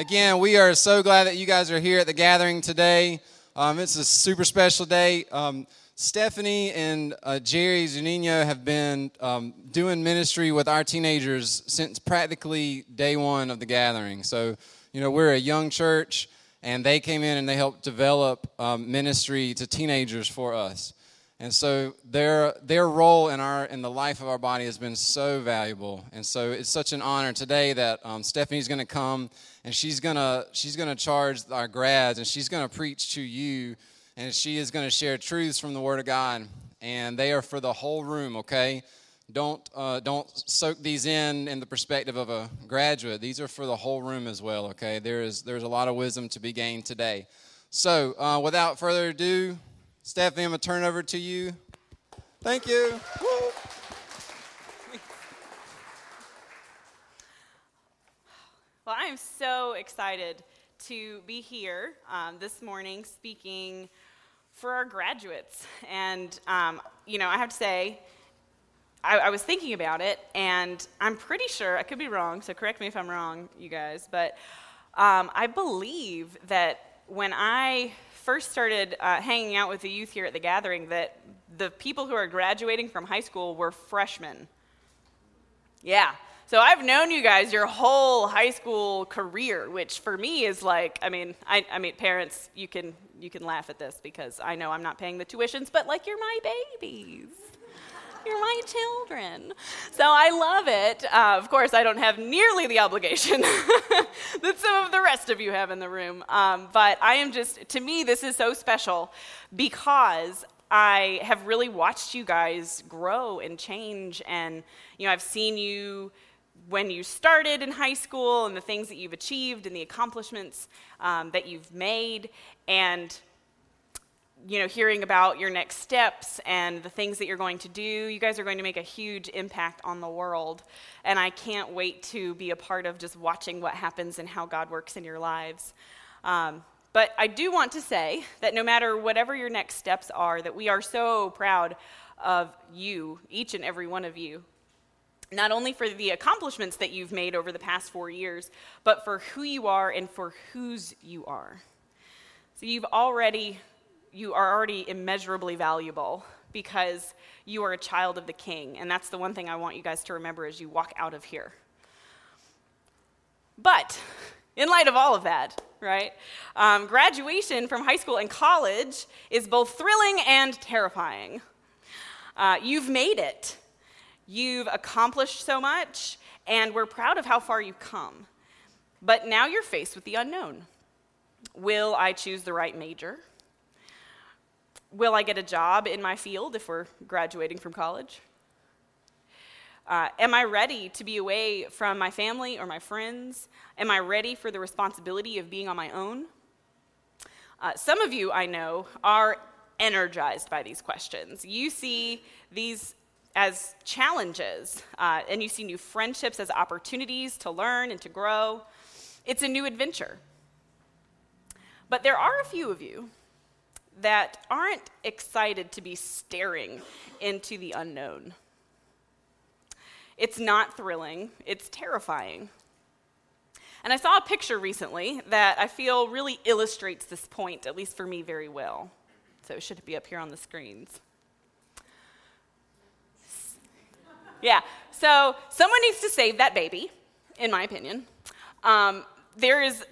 again, we are so glad that you guys are here at the gathering today. Um, it's a super special day. Um, Stephanie and uh, Jerry Zunino have been um, doing ministry with our teenagers since practically day one of the gathering. So, you know, we're a young church, and they came in and they helped develop um, ministry to teenagers for us. And so their their role in our in the life of our body has been so valuable. And so it's such an honor today that um, Stephanie's going to come and she's gonna she's gonna charge our grads and she's to preach to you and she is going to share truths from the Word of God, and they are for the whole room. Okay, don't uh, don't soak these in in the perspective of a graduate. These are for the whole room as well. Okay, there is there's a lot of wisdom to be gained today. So, uh, without further ado, Stephanie, I'm gonna turn over to you. Thank you. Woo. Well, I am so excited to be here um, this morning speaking for our graduates. And, um, you know, I have to say, I, I, was thinking about it, and I'm pretty sure, I could be wrong, so correct me if I'm wrong, you guys, but um, I believe that when I first started uh, hanging out with the youth here at the gathering, that the people who are graduating from high school were freshmen. Yeah. So I've known you guys your whole high school career, which for me is like, I mean, I, I mean, parents, you can you can laugh at this because I know I'm not paying the tuitions, but like you're my babies. You're my children. So I love it. Uh, of course, I don't have nearly the obligation that some of the rest of you have in the room. Um, but I am just, to me, this is so special because I have really watched you guys grow and change. And, you know, I've seen you when you started in high school and the things that you've achieved and the accomplishments um, that you've made and you know hearing about your next steps and the things that you're going to do you guys are going to make a huge impact on the world and i can't wait to be a part of just watching what happens and how god works in your lives um, but i do want to say that no matter whatever your next steps are that we are so proud of you each and every one of you not only for the accomplishments that you've made over the past four years, but for who you are and for whose you are. So you've already, you are already immeasurably valuable because you are a child of the king. And that's the one thing I want you guys to remember as you walk out of here. But in light of all of that, right, um, graduation from high school and college is both thrilling and terrifying. Uh, you've made it. You've accomplished so much, and we're proud of how far you've come. But now you're faced with the unknown. Will I choose the right major? Will I get a job in my field if we're graduating from college? Uh, am I ready to be away from my family or my friends? Am I ready for the responsibility of being on my own? Uh, some of you I know are energized by these questions. You see these as challenges, uh, and you see new friendships as opportunities to learn and to grow. It's a new adventure. But there are a few of you that aren't excited to be staring into the unknown. It's not thrilling, it's terrifying. And I saw a picture recently that I feel really illustrates this point, at least for me, very well. So it should be up here on the screens. Yeah. So someone needs to save that baby, in my opinion. Um, there is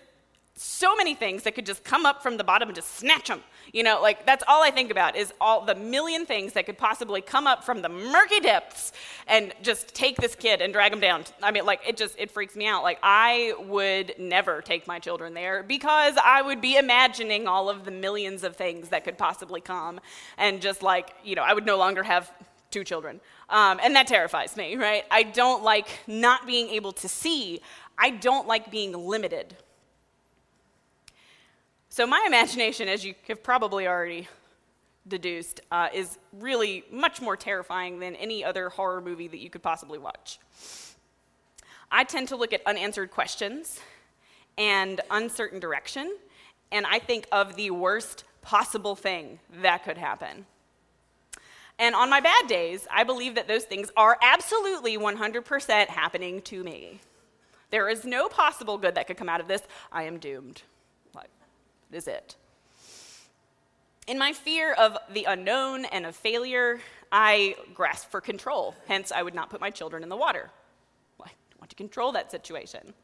so many things that could just come up from the bottom and just snatch them. You know, like that's all I think about is all the million things that could possibly come up from the murky depths and just take this kid and drag him down. I mean, like it just it freaks me out. Like I would never take my children there because I would be imagining all of the millions of things that could possibly come and just like, you know, I would no longer have two children. Um, and that terrifies me, right? I don't like not being able to see. I don't like being limited. So, my imagination, as you have probably already deduced, uh, is really much more terrifying than any other horror movie that you could possibly watch. I tend to look at unanswered questions and uncertain direction, and I think of the worst possible thing that could happen. And on my bad days, I believe that those things are absolutely 100% happening to me. There is no possible good that could come out of this. I am doomed. Is it. In my fear of the unknown and of failure, I grasped for control. Hence, I would not put my children in the water. I want to control that situation.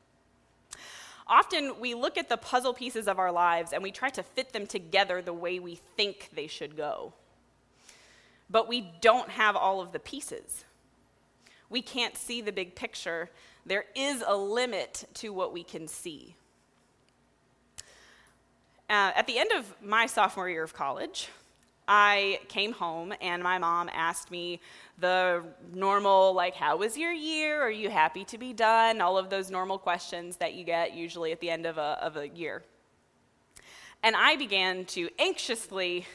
Often we look at the puzzle pieces of our lives and we try to fit them together the way we think they should go. But we don't have all of the pieces. We can't see the big picture. There is a limit to what we can see. Uh, at the end of my sophomore year of college, I came home and my mom asked me the normal, like, how was your year? Are you happy to be done? All of those normal questions that you get usually at the end of a, of a year. And I began to anxiously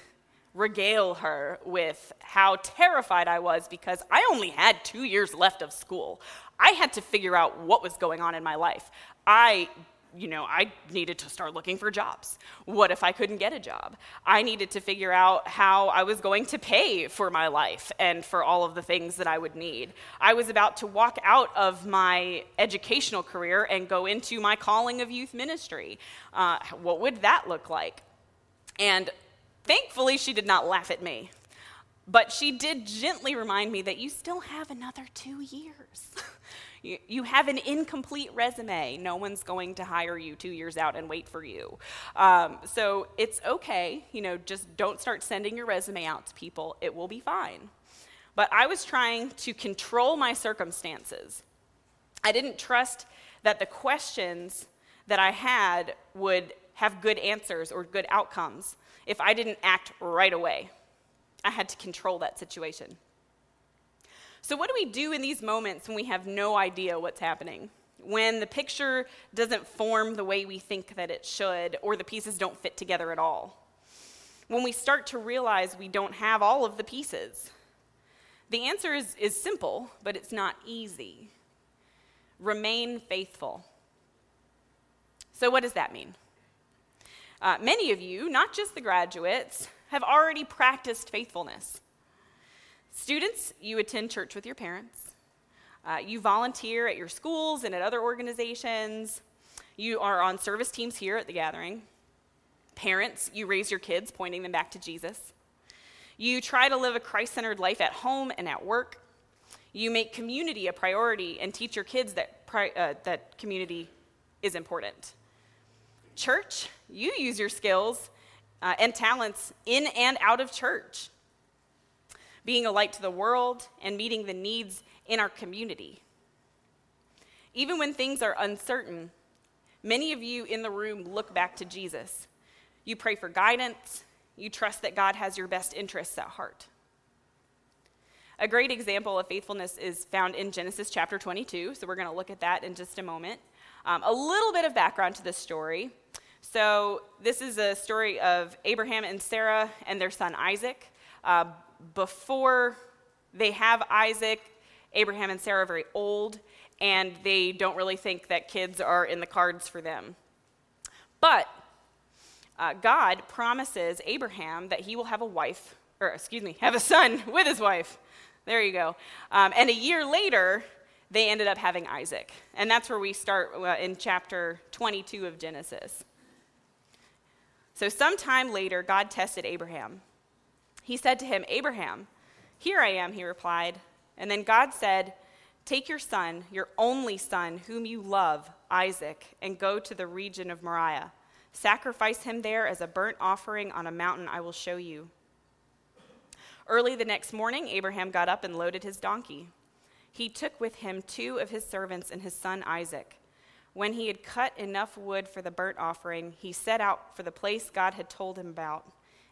regale her with how terrified I was because I only had two years left of school. I had to figure out what was going on in my life. I you know, I needed to start looking for jobs. What if I couldn't get a job? I needed to figure out how I was going to pay for my life and for all of the things that I would need. I was about to walk out of my educational career and go into my calling of youth ministry. Uh, what would that look like? And thankfully, she did not laugh at me. But she did gently remind me that you still have another two years. You, have an incomplete resume. No one's going to hire you two years out and wait for you. Um, so it's okay. You know, just don't start sending your resume out to people. It will be fine. But I was trying to control my circumstances. I didn't trust that the questions that I had would have good answers or good outcomes if I didn't act right away. I had to control that situation. So, what do we do in these moments when we have no idea what's happening? When the picture doesn't form the way we think that it should, or the pieces don't fit together at all? When we start to realize we don't have all of the pieces? The answer is, is simple, but it's not easy. Remain faithful. So, what does that mean? Uh, many of you, not just the graduates, have already practiced faithfulness. Students, you attend church with your parents. Uh, you volunteer at your schools and at other organizations. You are on service teams here at the gathering. Parents, you raise your kids, pointing them back to Jesus. You try to live a Christ centered life at home and at work. You make community a priority and teach your kids that, pri- uh, that community is important. Church, you use your skills uh, and talents in and out of church being a light to the world, and meeting the needs in our community. Even when things are uncertain, many of you in the room look back to Jesus. You pray for guidance, you trust that God has your best interests at heart. A great example of faithfulness is found in Genesis chapter 22, so we're going to look at that in just a moment. Um, a little bit of background to this story. So, this is a story of Abraham and Sarah and their son Isaac. Uh, before they have Isaac, Abraham and Sarah are very old, and they don't really think that kids are in the cards for them. But uh, God promises Abraham that he will have a wife, or excuse me, have a son with his wife. There you go. Um, and a year later, they ended up having Isaac. And that's where we start uh, in chapter 22 of Genesis. So, sometime later, God tested Abraham. He said to him, Abraham, here I am, he replied. And then God said, Take your son, your only son, whom you love, Isaac, and go to the region of Moriah. Sacrifice him there as a burnt offering on a mountain I will show you. Early the next morning, Abraham got up and loaded his donkey. He took with him two of his servants and his son Isaac. When he had cut enough wood for the burnt offering, he set out for the place God had told him about.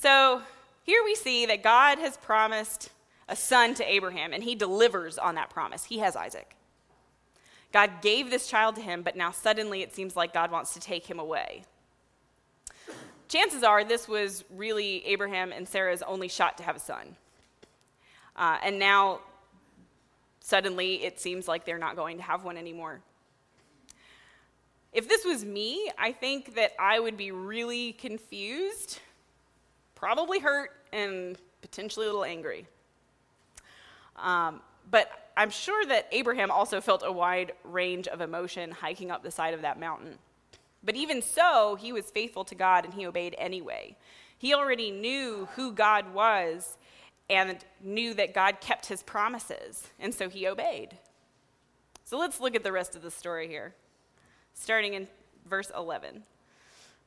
So here we see that God has promised a son to Abraham, and he delivers on that promise. He has Isaac. God gave this child to him, but now suddenly it seems like God wants to take him away. Chances are this was really Abraham and Sarah's only shot to have a son. Uh, and now suddenly it seems like they're not going to have one anymore. If this was me, I think that I would be really confused, probably hurt, and potentially a little angry. Um, but I'm sure that Abraham also felt a wide range of emotion hiking up the side of that mountain. But even so, he was faithful to God and he obeyed anyway. He already knew who God was and knew that God kept his promises, and so he obeyed. So let's look at the rest of the story here, starting in verse 11.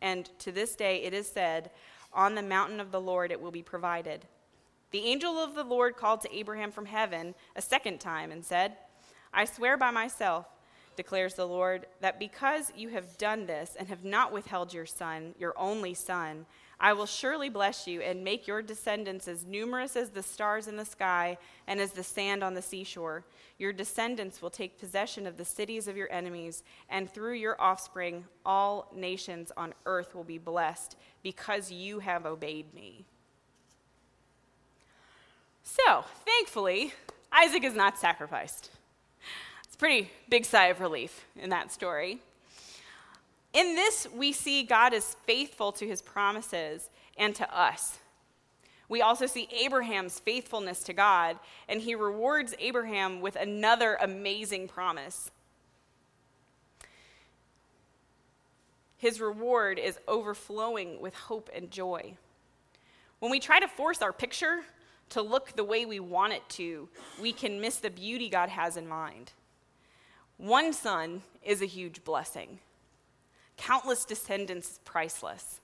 And to this day it is said, On the mountain of the Lord it will be provided. The angel of the Lord called to Abraham from heaven a second time and said, I swear by myself, declares the Lord, that because you have done this and have not withheld your son, your only son, I will surely bless you and make your descendants as numerous as the stars in the sky and as the sand on the seashore. Your descendants will take possession of the cities of your enemies, and through your offspring, all nations on earth will be blessed because you have obeyed me. So, thankfully, Isaac is not sacrificed. It's a pretty big sigh of relief in that story. In this, we see God is faithful to his promises and to us. We also see Abraham's faithfulness to God, and he rewards Abraham with another amazing promise. His reward is overflowing with hope and joy. When we try to force our picture to look the way we want it to, we can miss the beauty God has in mind. One son is a huge blessing, countless descendants is priceless.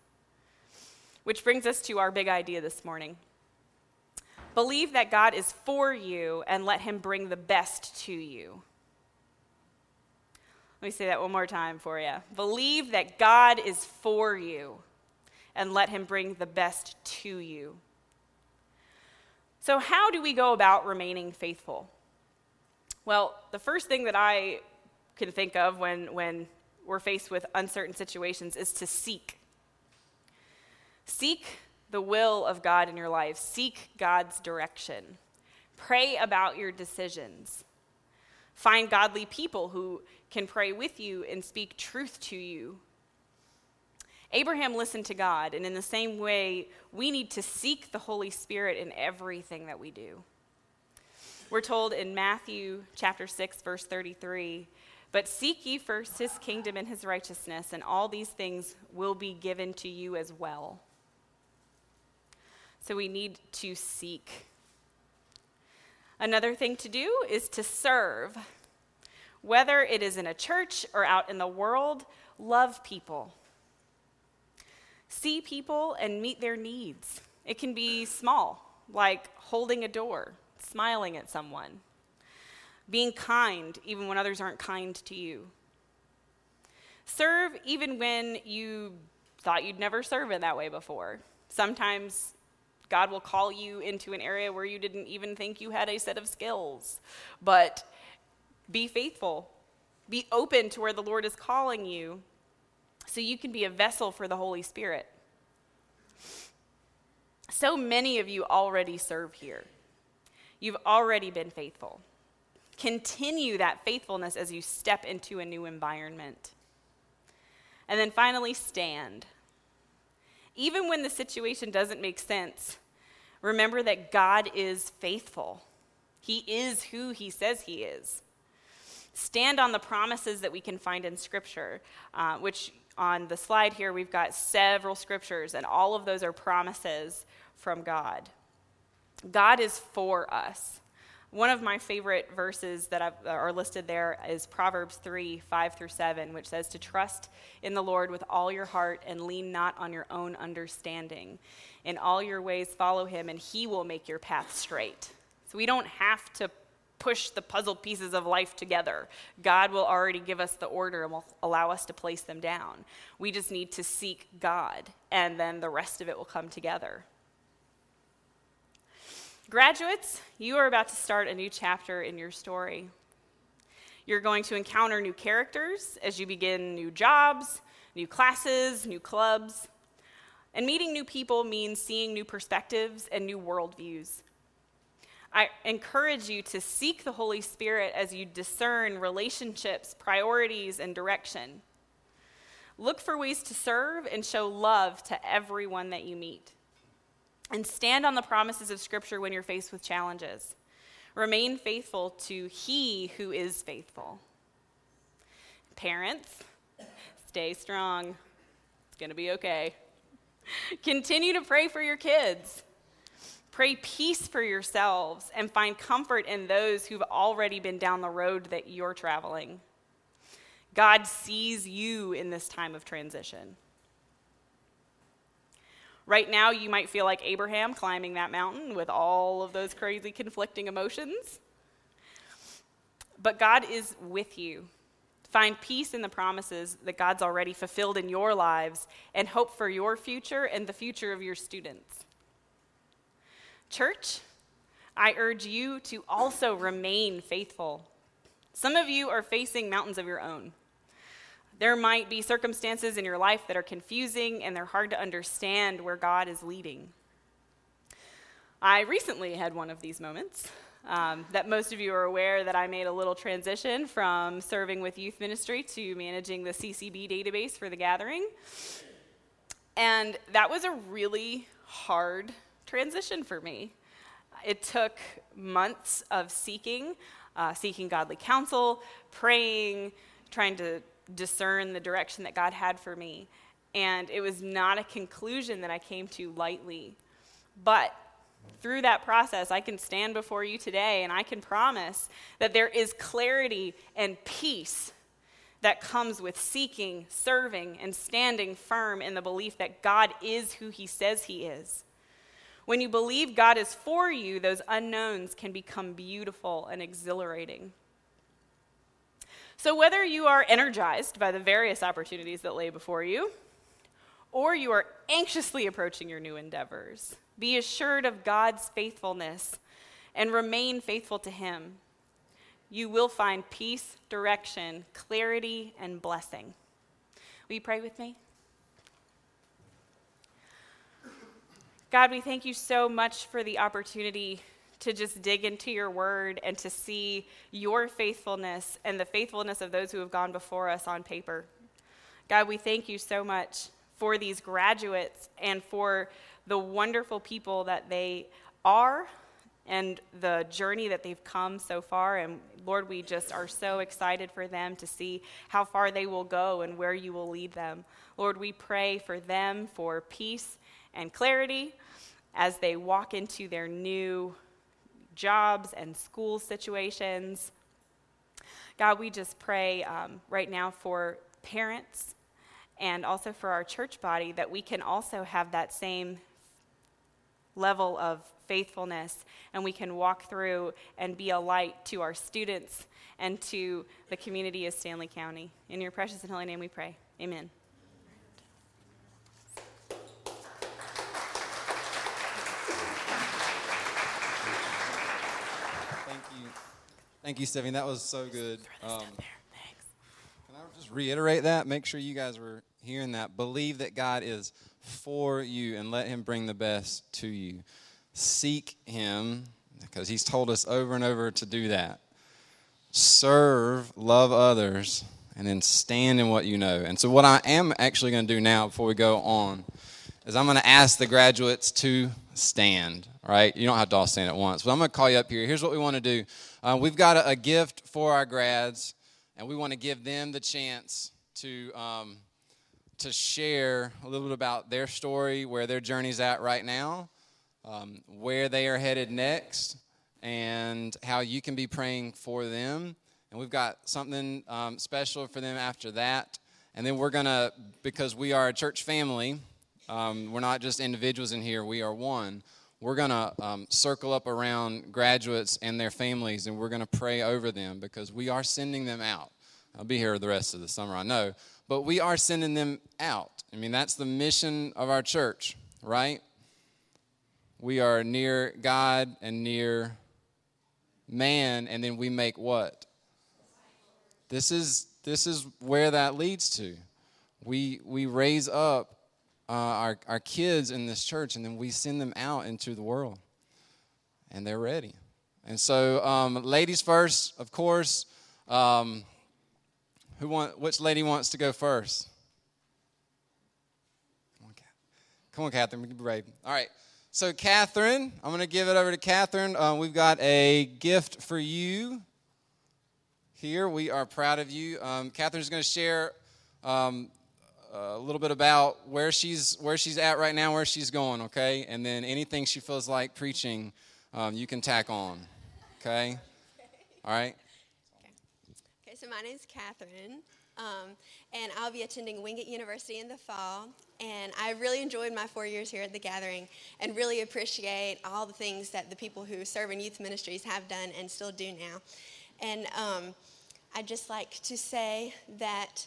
Which brings us to our big idea this morning. Believe that God is for you and let him bring the best to you. Let me say that one more time for you. Believe that God is for you and let him bring the best to you. So, how do we go about remaining faithful? Well, the first thing that I can think of when, when we're faced with uncertain situations is to seek. Seek the will of God in your life, seek God's direction. Pray about your decisions. Find godly people who can pray with you and speak truth to you Abraham listened to God, and in the same way, we need to seek the Holy Spirit in everything that we do. We're told in Matthew chapter 6 verse 33, "But seek ye first his kingdom and his righteousness, and all these things will be given to you as well." So we need to seek. Another thing to do is to serve. Whether it is in a church or out in the world, love people see people and meet their needs. It can be small, like holding a door, smiling at someone, being kind even when others aren't kind to you. Serve even when you thought you'd never serve in that way before. Sometimes God will call you into an area where you didn't even think you had a set of skills. But be faithful, be open to where the Lord is calling you so you can be a vessel for the Holy Spirit. So many of you already serve here. You've already been faithful. Continue that faithfulness as you step into a new environment. And then finally, stand. Even when the situation doesn't make sense, remember that God is faithful. He is who he says he is. Stand on the promises that we can find in Scripture, uh, which on the slide here we've got several scriptures, and all of those are promises from God. God is for us. One of my favorite verses that I've, are listed there is Proverbs 3 5 through 7, which says to trust in the Lord with all your heart and lean not on your own understanding. In all your ways, follow him, and he will make your path straight. So we don't have to push the puzzle pieces of life together. God will already give us the order and will allow us to place them down. We just need to seek God, and then the rest of it will come together. Graduates, you are about to start a new chapter in your story. You're going to encounter new characters as you begin new jobs, new classes, new clubs. And meeting new people means seeing new perspectives and new worldviews. I encourage you to seek the Holy Spirit as you discern relationships, priorities, and direction. Look for ways to serve and show love to everyone that you meet and stand on the promises of Scripture when you're faced with challenges. Remain faithful to He who is faithful. Parents, stay strong. It's going to be okay. Continue to pray for your kids. Pray peace for yourselves and find comfort in those who've already been down the road that you're traveling. God sees you in this time of transition. Right now, you might feel like Abraham climbing that mountain with all of those crazy conflicting emotions. But God is with you. Find peace in the promises that God's already fulfilled in your lives and hope for your future and the future of your students. Church, I urge you to also remain faithful. Some of you are facing mountains of your own. There might be circumstances in your life that are confusing and they're hard to understand where God is leading. I recently had one of these moments. Um, that most of you are aware that I made a little transition from serving with youth ministry to managing the CCB database for the gathering. And that was a really hard transition for me. It took months of seeking, uh, seeking godly counsel, praying, trying to discern the direction that God had for me. And it was not a conclusion that I came to lightly. But through that process, I can stand before you today and I can promise that there is clarity and peace that comes with seeking, serving, and standing firm in the belief that God is who He says He is. When you believe God is for you, those unknowns can become beautiful and exhilarating. So, whether you are energized by the various opportunities that lay before you, or you are anxiously approaching your new endeavors, be assured of God's faithfulness and remain faithful to Him. You will find peace, direction, clarity, and blessing. Will you pray with me? God, we thank you so much for the opportunity to just dig into your word and to see your faithfulness and the faithfulness of those who have gone before us on paper. God, we thank you so much for these graduates and for the wonderful people that they are and the journey that they've come so far. And Lord, we just are so excited for them to see how far they will go and where you will lead them. Lord, we pray for them for peace and clarity as they walk into their new jobs and school situations. God, we just pray um, right now for parents and also for our church body that we can also have that same level of faithfulness and we can walk through and be a light to our students and to the community of Stanly County. In your precious and holy name we pray. Amen. Thank you, Stephanie. That was so good. Um, can I just reiterate that? Make sure you guys were hearing that. Believe that God is for you and let Him bring the best to you. Seek Him because He's told us over and over to do that. Serve, love others, and then stand in what you know. And so, what I am actually going to do now before we go on is I'm going to ask the graduates to stand, right? You don't have to all stand at once, but I'm going to call you up here. Here's what we want to do uh, we've got a, a, gift for our grads, and we want to give them the chance to. Um, to share a little bit about their story, where their journey's at right now, um, where they are headed next, and how you can be praying for them. And we've got something um, special for them after that. And then we're going to, because we are a church family, um, we're not just individuals in here, we are one. We're going to um, circle up around graduates and their families, and we're going to pray over them because we are sending them out. I'll be here the rest of the summer, I know, but we are sending them out. I mean, that's the mission of our church, right? We are near God and near man, and then we make what? This is this is where that leads to. We we raise up uh, our our kids in this church, and then we send them out into the world, and they're ready. And so, um, ladies first, of course. Um, who want? Which lady wants to go first? Come on, Come on, Catherine. Be brave. All right. So, Catherine, I'm going to give it over to Catherine. Uh, we've got a gift for you here. We are proud of you. Um, Catherine's going to share um, a little bit about where she's where she's at right now, where she's going. Okay, and then anything she feels like preaching, um, you can tack on. Okay. All right. Okay. Okay. So my name is Catherine. Um, and I'll be attending Wingate University in the fall. And I really enjoyed my four years here at the gathering and really appreciate all the things that the people who serve in youth ministries have done and still do now. And um, I'd just like to say that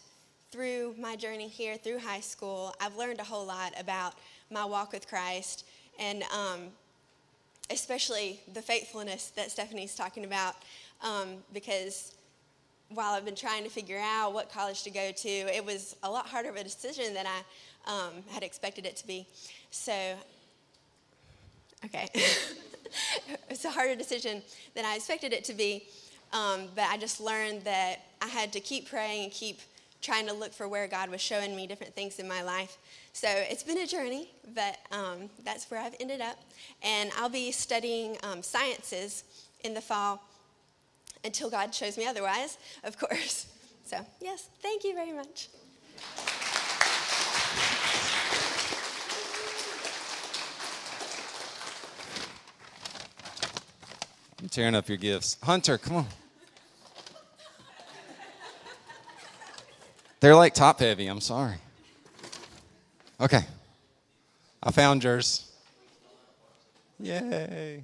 through my journey here, through high school, I've learned a whole lot about my walk with Christ and um, especially the faithfulness that Stephanie's talking about um, because while I've been trying to figure out what college to go to, it was a lot harder of a decision than I um, had expected it to be. So, okay. it's a harder decision than I expected it to be. Um, but I just learned that I had to keep praying and keep trying to look for where God was showing me different things in my life. So it's been a journey, but um, that's where I've ended up. And I'll be studying um, sciences in the fall until God shows me otherwise, of course. So, yes, thank you very much. I'm tearing up your gifts. Hunter, come on. They're like top heavy. I'm sorry. Okay. I found yours. Yay.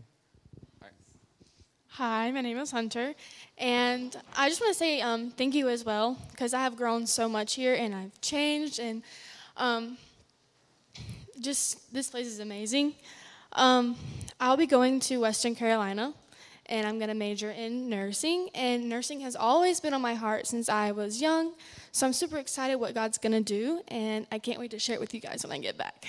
Hi, my name is Hunter, and I just want to say um, thank you as well because I have grown so much here and I've changed, and um, just this place is amazing. Um, I'll be going to Western Carolina, and I'm going to major in nursing, and nursing has always been on my heart since I was young, so I'm super excited what God's going to do, and I can't wait to share it with you guys when I get back.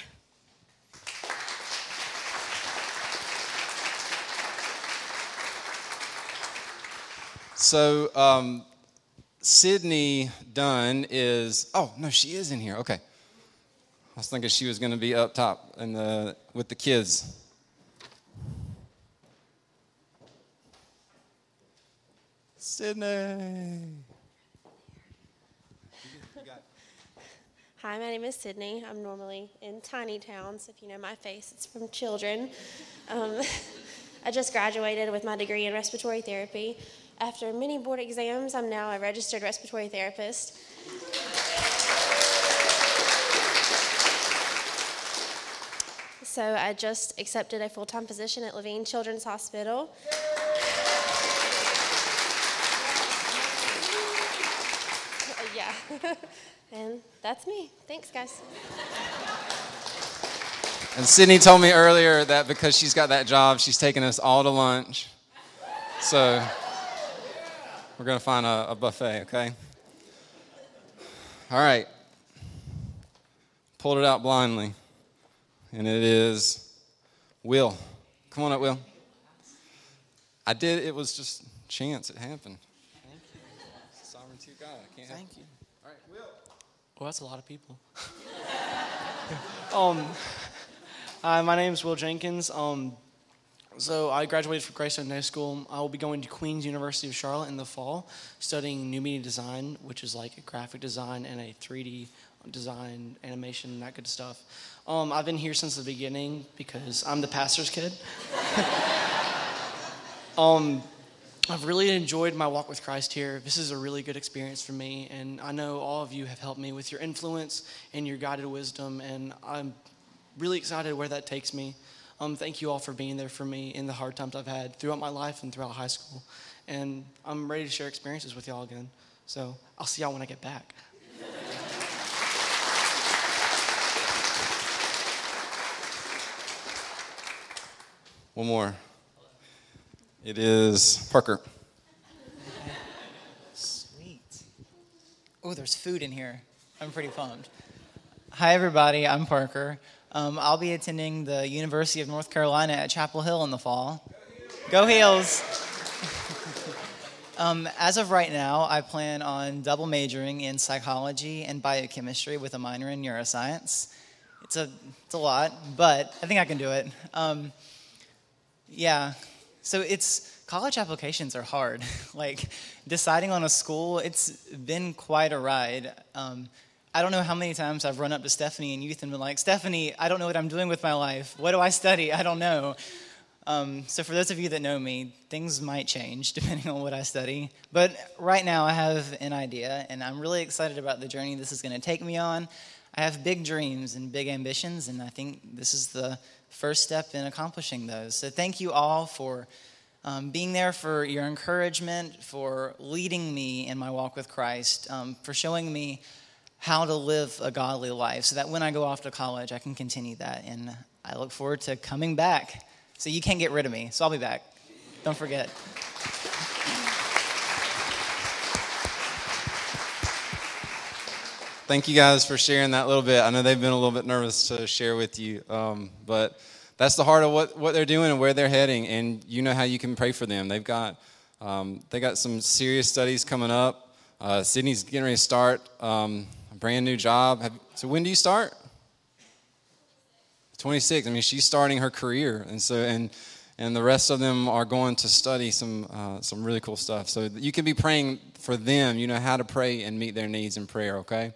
So, um, Sydney Dunn is. Oh no, she is in here. Okay. I was thinking she was going to be up top in the, with the kids. Sydney. Hi, my name is Sydney. I'm normally in tiny towns. If you know my face, it's from children. Um, I just graduated with my degree in respiratory therapy. After many board exams, I'm now a registered respiratory therapist. So I just accepted a full time position at Levine Children's Hospital. yeah. and that's me. Thanks, guys. And Sydney told me earlier that because she's got that job, she's taking us all to lunch. So. We're going to find a, a buffet, okay? All right. Pulled it out blindly. And it is Will. Come on up, Will. I did, it was just chance. It happened. Sovereignty of God, I can't Thank you. All right, Will. Well, that's a lot of people. um, hi, my name is Will Jenkins. Um, so I graduated from Greystone High School. I will be going to Queens University of Charlotte in the fall, studying new media design, which is like a graphic design and a 3D design, animation, that good stuff. Um, I've been here since the beginning because I'm the pastor's kid. um, I've really enjoyed my walk with Christ here. This is a really good experience for me, and I know all of you have helped me with your influence and your guided wisdom, and I'm really excited where that takes me. Um, thank you all for being there for me in the hard times I've had throughout my life and throughout high school. And I'm ready to share experiences with y'all again. So I'll see y'all when I get back. One more. It is Parker. Sweet. Oh, there's food in here. I'm pretty pumped. Hi, everybody. I'm Parker. Um, I'll be attending the University of North Carolina at Chapel Hill in the fall. Go Heels! um, as of right now, I plan on double majoring in psychology and biochemistry with a minor in neuroscience. It's a, it's a lot, but I think I can do it. Um, yeah, so it's college applications are hard. like deciding on a school, it's been quite a ride. Um, I don't know how many times I've run up to Stephanie in youth and been like, Stephanie, I don't know what I'm doing with my life. What do I study? I don't know. Um, so, for those of you that know me, things might change depending on what I study. But right now, I have an idea, and I'm really excited about the journey this is going to take me on. I have big dreams and big ambitions, and I think this is the first step in accomplishing those. So, thank you all for um, being there, for your encouragement, for leading me in my walk with Christ, um, for showing me how to live a godly life so that when I go off to college, I can continue that. And I look forward to coming back. So, you can't get rid of me, so I'll be back. Don't forget. Thank you guys for sharing that little bit. I know they've been a little bit nervous to share with you, um, but that's the heart of what, what they're doing and where they're heading, and you know how you can pray for them. They've got um, they got some serious studies coming up. Uh, Sydney's getting ready to start um, a brand new job. Have, so when do you start? 26. I mean, she's starting her career, and so and and the rest of them are going to study some uh, some really cool stuff. So you can be praying for them. You know how to pray and meet their needs in prayer. Okay.